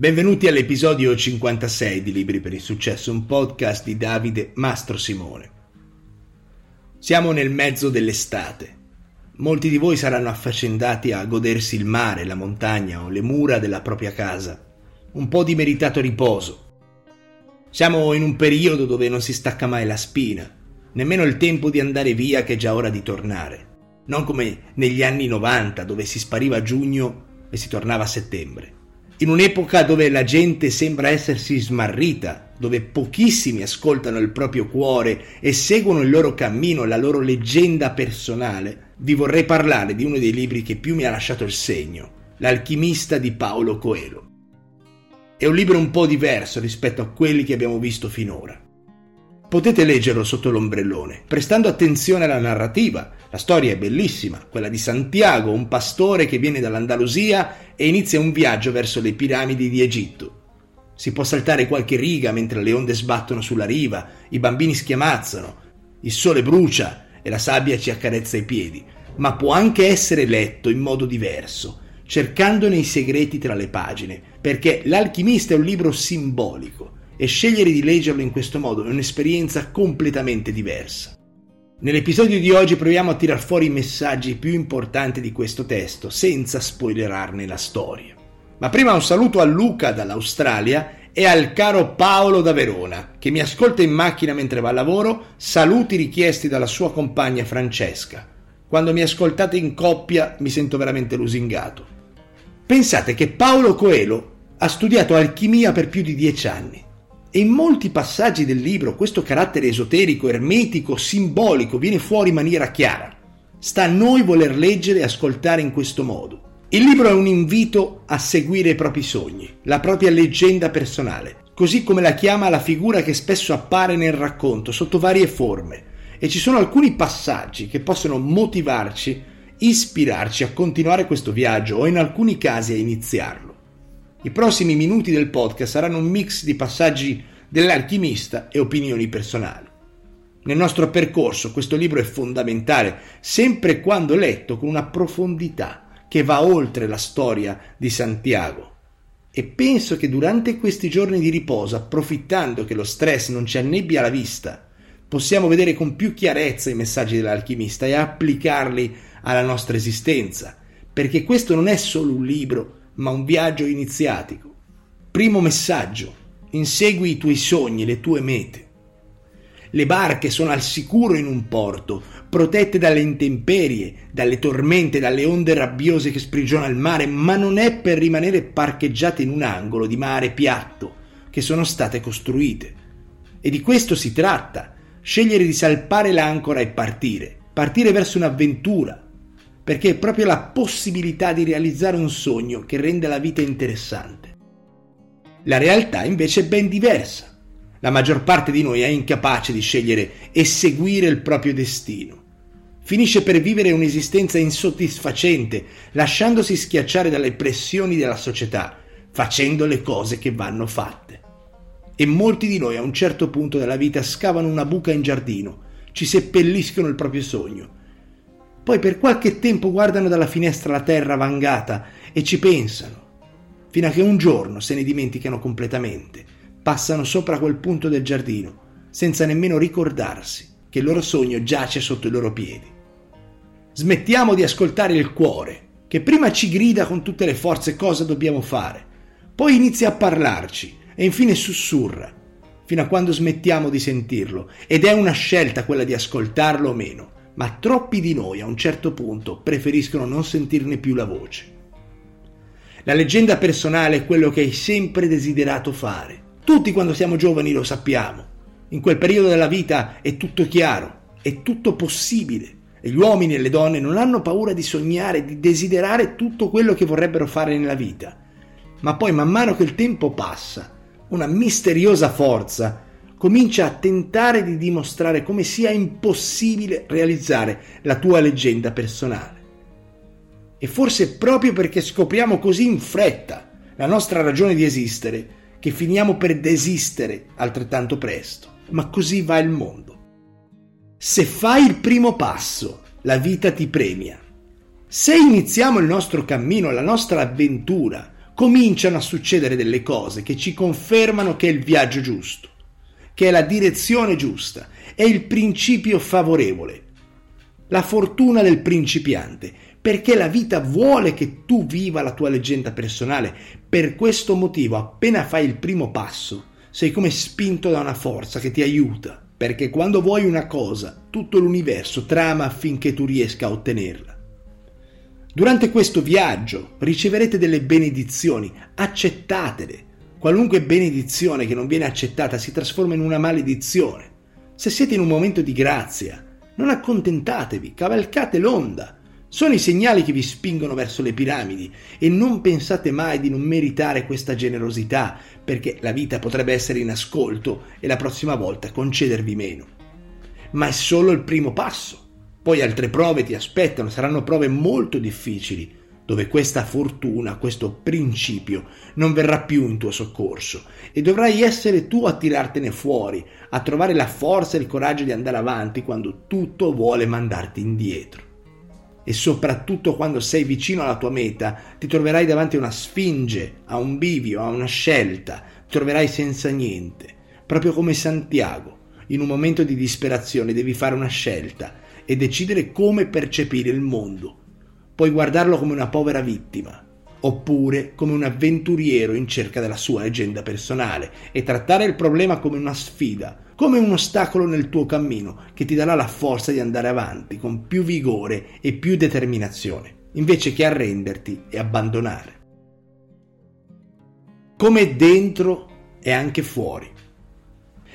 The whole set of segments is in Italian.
Benvenuti all'episodio 56 di Libri per il Successo, un podcast di Davide Mastro Simone. Siamo nel mezzo dell'estate. Molti di voi saranno affaccendati a godersi il mare, la montagna o le mura della propria casa. Un po' di meritato riposo. Siamo in un periodo dove non si stacca mai la spina, nemmeno il tempo di andare via che è già ora di tornare. Non come negli anni 90 dove si spariva a giugno e si tornava a settembre in un'epoca dove la gente sembra essersi smarrita, dove pochissimi ascoltano il proprio cuore e seguono il loro cammino, la loro leggenda personale, vi vorrei parlare di uno dei libri che più mi ha lasciato il segno, L'alchimista di Paolo Coelho. È un libro un po' diverso rispetto a quelli che abbiamo visto finora. Potete leggerlo sotto l'ombrellone, prestando attenzione alla narrativa. La storia è bellissima, quella di Santiago, un pastore che viene dall'Andalusia e inizia un viaggio verso le piramidi di Egitto. Si può saltare qualche riga mentre le onde sbattono sulla riva, i bambini schiamazzano, il sole brucia e la sabbia ci accarezza i piedi, ma può anche essere letto in modo diverso, cercandone i segreti tra le pagine, perché L'alchimista è un libro simbolico e scegliere di leggerlo in questo modo è un'esperienza completamente diversa. Nell'episodio di oggi proviamo a tirar fuori i messaggi più importanti di questo testo, senza spoilerarne la storia. Ma prima un saluto a Luca dall'Australia e al caro Paolo da Verona, che mi ascolta in macchina mentre va a lavoro, saluti richiesti dalla sua compagna Francesca. Quando mi ascoltate in coppia mi sento veramente lusingato. Pensate che Paolo Coelho ha studiato alchimia per più di dieci anni e in molti passaggi del libro questo carattere esoterico, ermetico, simbolico viene fuori in maniera chiara. Sta a noi voler leggere e ascoltare in questo modo. Il libro è un invito a seguire i propri sogni, la propria leggenda personale, così come la chiama la figura che spesso appare nel racconto sotto varie forme. E ci sono alcuni passaggi che possono motivarci, ispirarci a continuare questo viaggio o in alcuni casi a iniziarlo. I prossimi minuti del podcast saranno un mix di passaggi dell'alchimista e opinioni personali. Nel nostro percorso questo libro è fondamentale, sempre quando letto con una profondità che va oltre la storia di Santiago. E penso che durante questi giorni di riposo, approfittando che lo stress non ci annebbia la vista, possiamo vedere con più chiarezza i messaggi dell'alchimista e applicarli alla nostra esistenza, perché questo non è solo un libro, ma un viaggio iniziatico. Primo messaggio, insegui i tuoi sogni, le tue mete. Le barche sono al sicuro in un porto, protette dalle intemperie, dalle tormente, dalle onde rabbiose che sprigiona il mare, ma non è per rimanere parcheggiate in un angolo di mare piatto che sono state costruite. E di questo si tratta, scegliere di salpare l'ancora e partire, partire verso un'avventura, perché è proprio la possibilità di realizzare un sogno che rende la vita interessante. La realtà invece è ben diversa. La maggior parte di noi è incapace di scegliere e seguire il proprio destino. Finisce per vivere un'esistenza insoddisfacente, lasciandosi schiacciare dalle pressioni della società, facendo le cose che vanno fatte. E molti di noi a un certo punto della vita scavano una buca in giardino, ci seppelliscono il proprio sogno poi per qualche tempo guardano dalla finestra la terra vangata e ci pensano, fino a che un giorno se ne dimenticano completamente, passano sopra quel punto del giardino, senza nemmeno ricordarsi che il loro sogno giace sotto i loro piedi. Smettiamo di ascoltare il cuore, che prima ci grida con tutte le forze cosa dobbiamo fare, poi inizia a parlarci e infine sussurra, fino a quando smettiamo di sentirlo, ed è una scelta quella di ascoltarlo o meno ma troppi di noi a un certo punto preferiscono non sentirne più la voce. La leggenda personale è quello che hai sempre desiderato fare. Tutti quando siamo giovani lo sappiamo. In quel periodo della vita è tutto chiaro, è tutto possibile. E gli uomini e le donne non hanno paura di sognare, di desiderare tutto quello che vorrebbero fare nella vita. Ma poi man mano che il tempo passa, una misteriosa forza comincia a tentare di dimostrare come sia impossibile realizzare la tua leggenda personale. E forse proprio perché scopriamo così in fretta la nostra ragione di esistere, che finiamo per desistere altrettanto presto. Ma così va il mondo. Se fai il primo passo, la vita ti premia. Se iniziamo il nostro cammino, la nostra avventura, cominciano a succedere delle cose che ci confermano che è il viaggio giusto, che è la direzione giusta, è il principio favorevole, la fortuna del principiante, perché la vita vuole che tu viva la tua leggenda personale. Per questo motivo, appena fai il primo passo, sei come spinto da una forza che ti aiuta, perché quando vuoi una cosa, tutto l'universo trama affinché tu riesca a ottenerla. Durante questo viaggio riceverete delle benedizioni, accettatele. Qualunque benedizione che non viene accettata si trasforma in una maledizione. Se siete in un momento di grazia, non accontentatevi, cavalcate l'onda. Sono i segnali che vi spingono verso le piramidi e non pensate mai di non meritare questa generosità, perché la vita potrebbe essere in ascolto e la prossima volta concedervi meno. Ma è solo il primo passo. Poi altre prove ti aspettano, saranno prove molto difficili, dove questa fortuna, questo principio non verrà più in tuo soccorso e dovrai essere tu a tirartene fuori, a trovare la forza e il coraggio di andare avanti quando tutto vuole mandarti indietro. E soprattutto quando sei vicino alla tua meta, ti troverai davanti a una sfinge, a un bivio, a una scelta, ti troverai senza niente, proprio come Santiago. In un momento di disperazione devi fare una scelta e decidere come percepire il mondo puoi guardarlo come una povera vittima, oppure come un avventuriero in cerca della sua leggenda personale e trattare il problema come una sfida, come un ostacolo nel tuo cammino che ti darà la forza di andare avanti con più vigore e più determinazione, invece che arrenderti e abbandonare. Come dentro è anche fuori.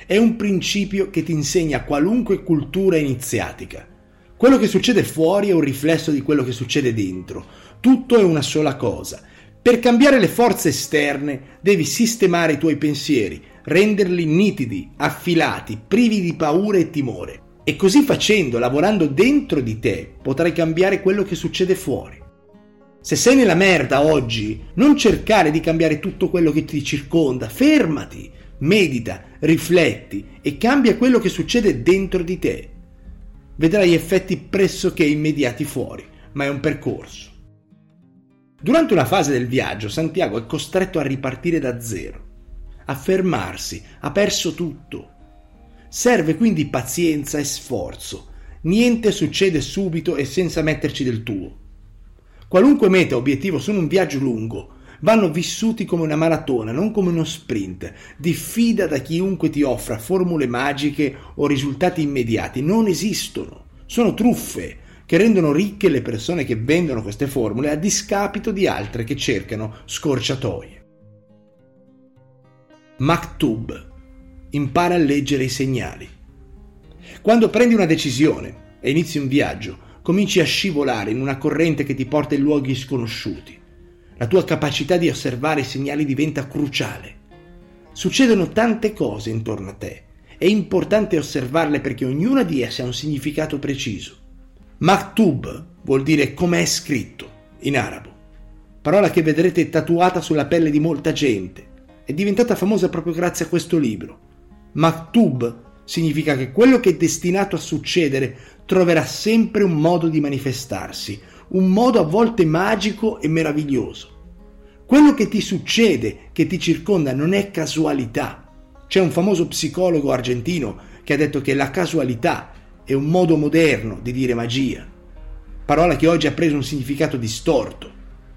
È un principio che ti insegna qualunque cultura iniziatica quello che succede fuori è un riflesso di quello che succede dentro. Tutto è una sola cosa. Per cambiare le forze esterne devi sistemare i tuoi pensieri, renderli nitidi, affilati, privi di paura e timore. E così facendo, lavorando dentro di te, potrai cambiare quello che succede fuori. Se sei nella merda oggi, non cercare di cambiare tutto quello che ti circonda, fermati, medita, rifletti e cambia quello che succede dentro di te vedrai effetti pressoché immediati fuori, ma è un percorso. Durante una fase del viaggio, Santiago è costretto a ripartire da zero, a fermarsi, ha perso tutto. Serve quindi pazienza e sforzo. Niente succede subito e senza metterci del tuo. Qualunque meta o obiettivo sono un viaggio lungo, vanno vissuti come una maratona, non come uno sprint. Diffida da chiunque ti offra formule magiche o risultati immediati. Non esistono. Sono truffe che rendono ricche le persone che vendono queste formule a discapito di altre che cercano scorciatoie. Maktub. Impara a leggere i segnali. Quando prendi una decisione e inizi un viaggio, cominci a scivolare in una corrente che ti porta in luoghi sconosciuti. La tua capacità di osservare i segnali diventa cruciale. Succedono tante cose intorno a te. È importante osservarle perché ognuna di esse ha un significato preciso. Maktub vuol dire come è scritto in arabo, parola che vedrete tatuata sulla pelle di molta gente. È diventata famosa proprio grazie a questo libro. Maktub significa che quello che è destinato a succedere troverà sempre un modo di manifestarsi, un modo a volte magico e meraviglioso. Quello che ti succede, che ti circonda, non è casualità. C'è un famoso psicologo argentino che ha detto che la casualità è un modo moderno di dire magia, parola che oggi ha preso un significato distorto.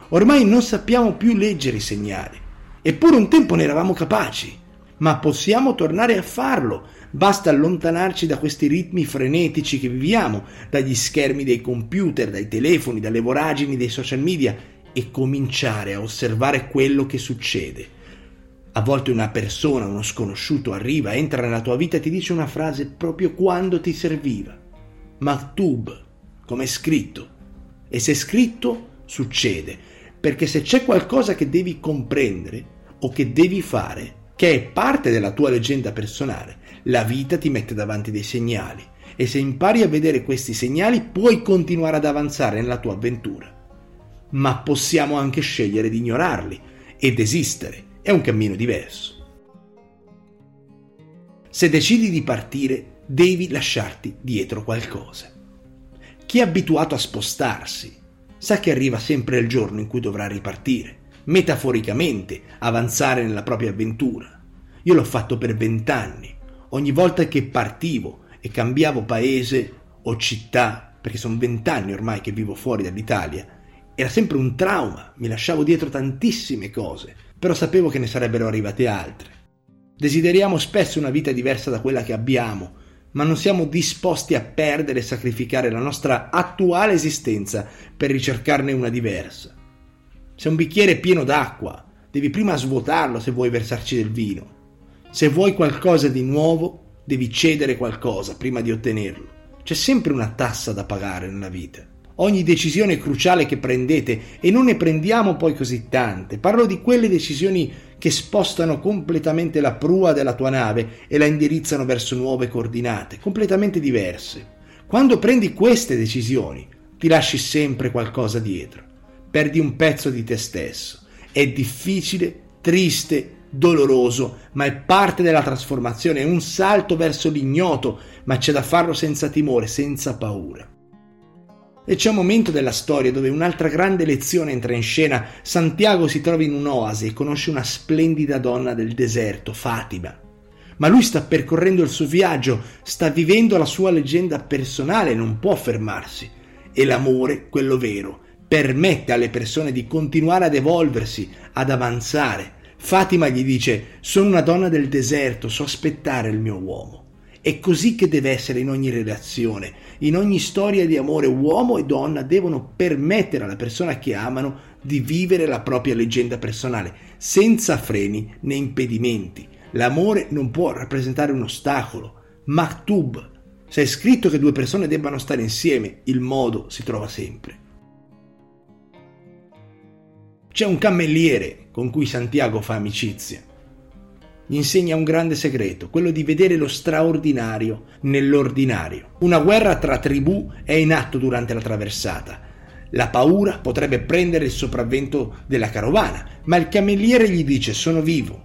Ormai non sappiamo più leggere i segnali, eppure un tempo ne eravamo capaci, ma possiamo tornare a farlo Basta allontanarci da questi ritmi frenetici che viviamo, dagli schermi dei computer, dai telefoni, dalle voragini dei social media e cominciare a osservare quello che succede. A volte una persona, uno sconosciuto arriva, entra nella tua vita e ti dice una frase proprio quando ti serviva. Maktub, come è scritto. E se è scritto, succede, perché se c'è qualcosa che devi comprendere o che devi fare, che è parte della tua leggenda personale, la vita ti mette davanti dei segnali e se impari a vedere questi segnali puoi continuare ad avanzare nella tua avventura. Ma possiamo anche scegliere di ignorarli e desistere, è un cammino diverso. Se decidi di partire, devi lasciarti dietro qualcosa. Chi è abituato a spostarsi sa che arriva sempre il giorno in cui dovrà ripartire, metaforicamente, avanzare nella propria avventura. Io l'ho fatto per vent'anni. Ogni volta che partivo e cambiavo paese o città, perché sono vent'anni ormai che vivo fuori dall'Italia, era sempre un trauma, mi lasciavo dietro tantissime cose, però sapevo che ne sarebbero arrivate altre. Desideriamo spesso una vita diversa da quella che abbiamo, ma non siamo disposti a perdere e sacrificare la nostra attuale esistenza per ricercarne una diversa. Se un bicchiere è pieno d'acqua, devi prima svuotarlo se vuoi versarci del vino. Se vuoi qualcosa di nuovo, devi cedere qualcosa prima di ottenerlo. C'è sempre una tassa da pagare nella vita. Ogni decisione cruciale che prendete, e non ne prendiamo poi così tante, parlo di quelle decisioni che spostano completamente la prua della tua nave e la indirizzano verso nuove coordinate, completamente diverse. Quando prendi queste decisioni, ti lasci sempre qualcosa dietro. Perdi un pezzo di te stesso. È difficile, triste, doloroso, ma è parte della trasformazione, è un salto verso l'ignoto, ma c'è da farlo senza timore, senza paura. E c'è un momento della storia dove un'altra grande lezione entra in scena. Santiago si trova in un'oasi e conosce una splendida donna del deserto, Fatima. Ma lui sta percorrendo il suo viaggio, sta vivendo la sua leggenda personale, non può fermarsi. E l'amore, quello vero, permette alle persone di continuare ad evolversi, ad avanzare. Fatima gli dice: Sono una donna del deserto, so aspettare il mio uomo. È così che deve essere in ogni relazione, in ogni storia di amore. Uomo e donna devono permettere alla persona che amano di vivere la propria leggenda personale, senza freni né impedimenti. L'amore non può rappresentare un ostacolo. Maktub. Se è scritto che due persone debbano stare insieme, il modo si trova sempre. C'è un cammelliere con cui Santiago fa amicizia gli insegna un grande segreto, quello di vedere lo straordinario nell'ordinario. Una guerra tra tribù è in atto durante la traversata. La paura potrebbe prendere il sopravvento della carovana, ma il cameriere gli dice sono vivo,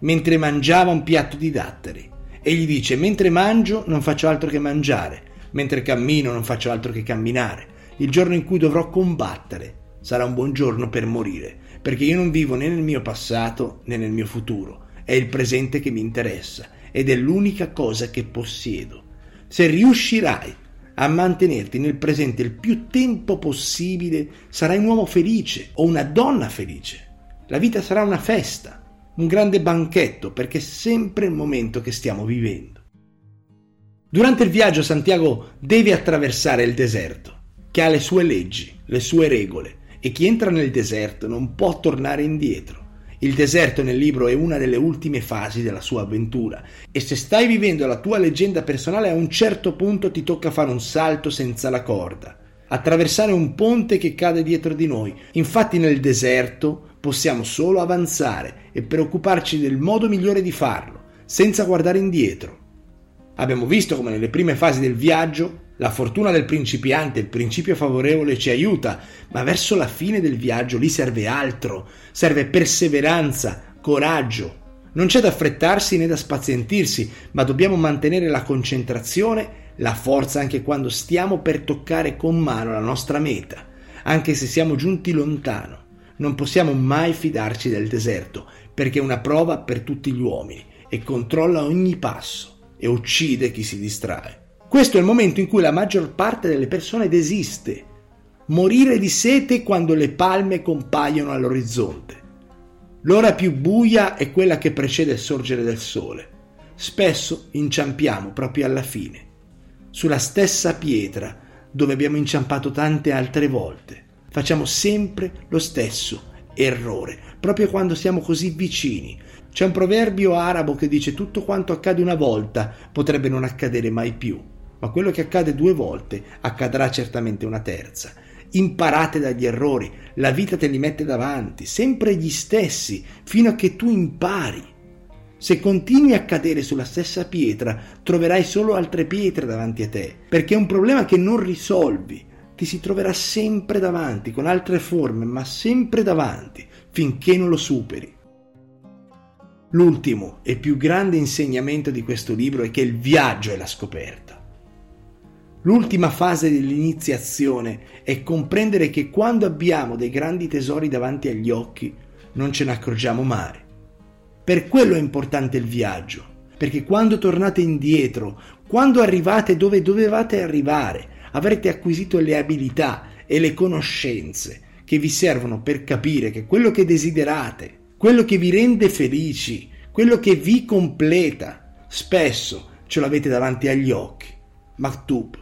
mentre mangiava un piatto di datteri. E gli dice mentre mangio non faccio altro che mangiare, mentre cammino non faccio altro che camminare. Il giorno in cui dovrò combattere sarà un buon giorno per morire, perché io non vivo né nel mio passato né nel mio futuro è il presente che mi interessa ed è l'unica cosa che possiedo. Se riuscirai a mantenerti nel presente il più tempo possibile, sarai un uomo felice o una donna felice. La vita sarà una festa, un grande banchetto, perché è sempre il momento che stiamo vivendo. Durante il viaggio Santiago deve attraversare il deserto, che ha le sue leggi, le sue regole, e chi entra nel deserto non può tornare indietro. Il deserto nel libro è una delle ultime fasi della sua avventura e se stai vivendo la tua leggenda personale a un certo punto ti tocca fare un salto senza la corda, attraversare un ponte che cade dietro di noi. Infatti nel deserto possiamo solo avanzare e preoccuparci del modo migliore di farlo, senza guardare indietro. Abbiamo visto come nelle prime fasi del viaggio la fortuna del principiante, il principio favorevole ci aiuta, ma verso la fine del viaggio lì serve altro, serve perseveranza, coraggio. Non c'è da affrettarsi né da spazientirsi, ma dobbiamo mantenere la concentrazione, la forza anche quando stiamo per toccare con mano la nostra meta, anche se siamo giunti lontano. Non possiamo mai fidarci del deserto, perché è una prova per tutti gli uomini e controlla ogni passo e uccide chi si distrae. Questo è il momento in cui la maggior parte delle persone desiste. Morire di sete quando le palme compaiono all'orizzonte. L'ora più buia è quella che precede il sorgere del sole. Spesso inciampiamo proprio alla fine, sulla stessa pietra dove abbiamo inciampato tante altre volte. Facciamo sempre lo stesso errore, proprio quando siamo così vicini. C'è un proverbio arabo che dice tutto quanto accade una volta potrebbe non accadere mai più ma quello che accade due volte accadrà certamente una terza. Imparate dagli errori, la vita te li mette davanti, sempre gli stessi, fino a che tu impari. Se continui a cadere sulla stessa pietra, troverai solo altre pietre davanti a te, perché è un problema che non risolvi, ti si troverà sempre davanti, con altre forme, ma sempre davanti, finché non lo superi. L'ultimo e più grande insegnamento di questo libro è che il viaggio è la scoperta. L'ultima fase dell'iniziazione è comprendere che quando abbiamo dei grandi tesori davanti agli occhi, non ce ne accorgiamo mai. Per quello è importante il viaggio, perché quando tornate indietro, quando arrivate dove dovevate arrivare, avrete acquisito le abilità e le conoscenze che vi servono per capire che quello che desiderate, quello che vi rende felici, quello che vi completa, spesso ce l'avete davanti agli occhi. Maktub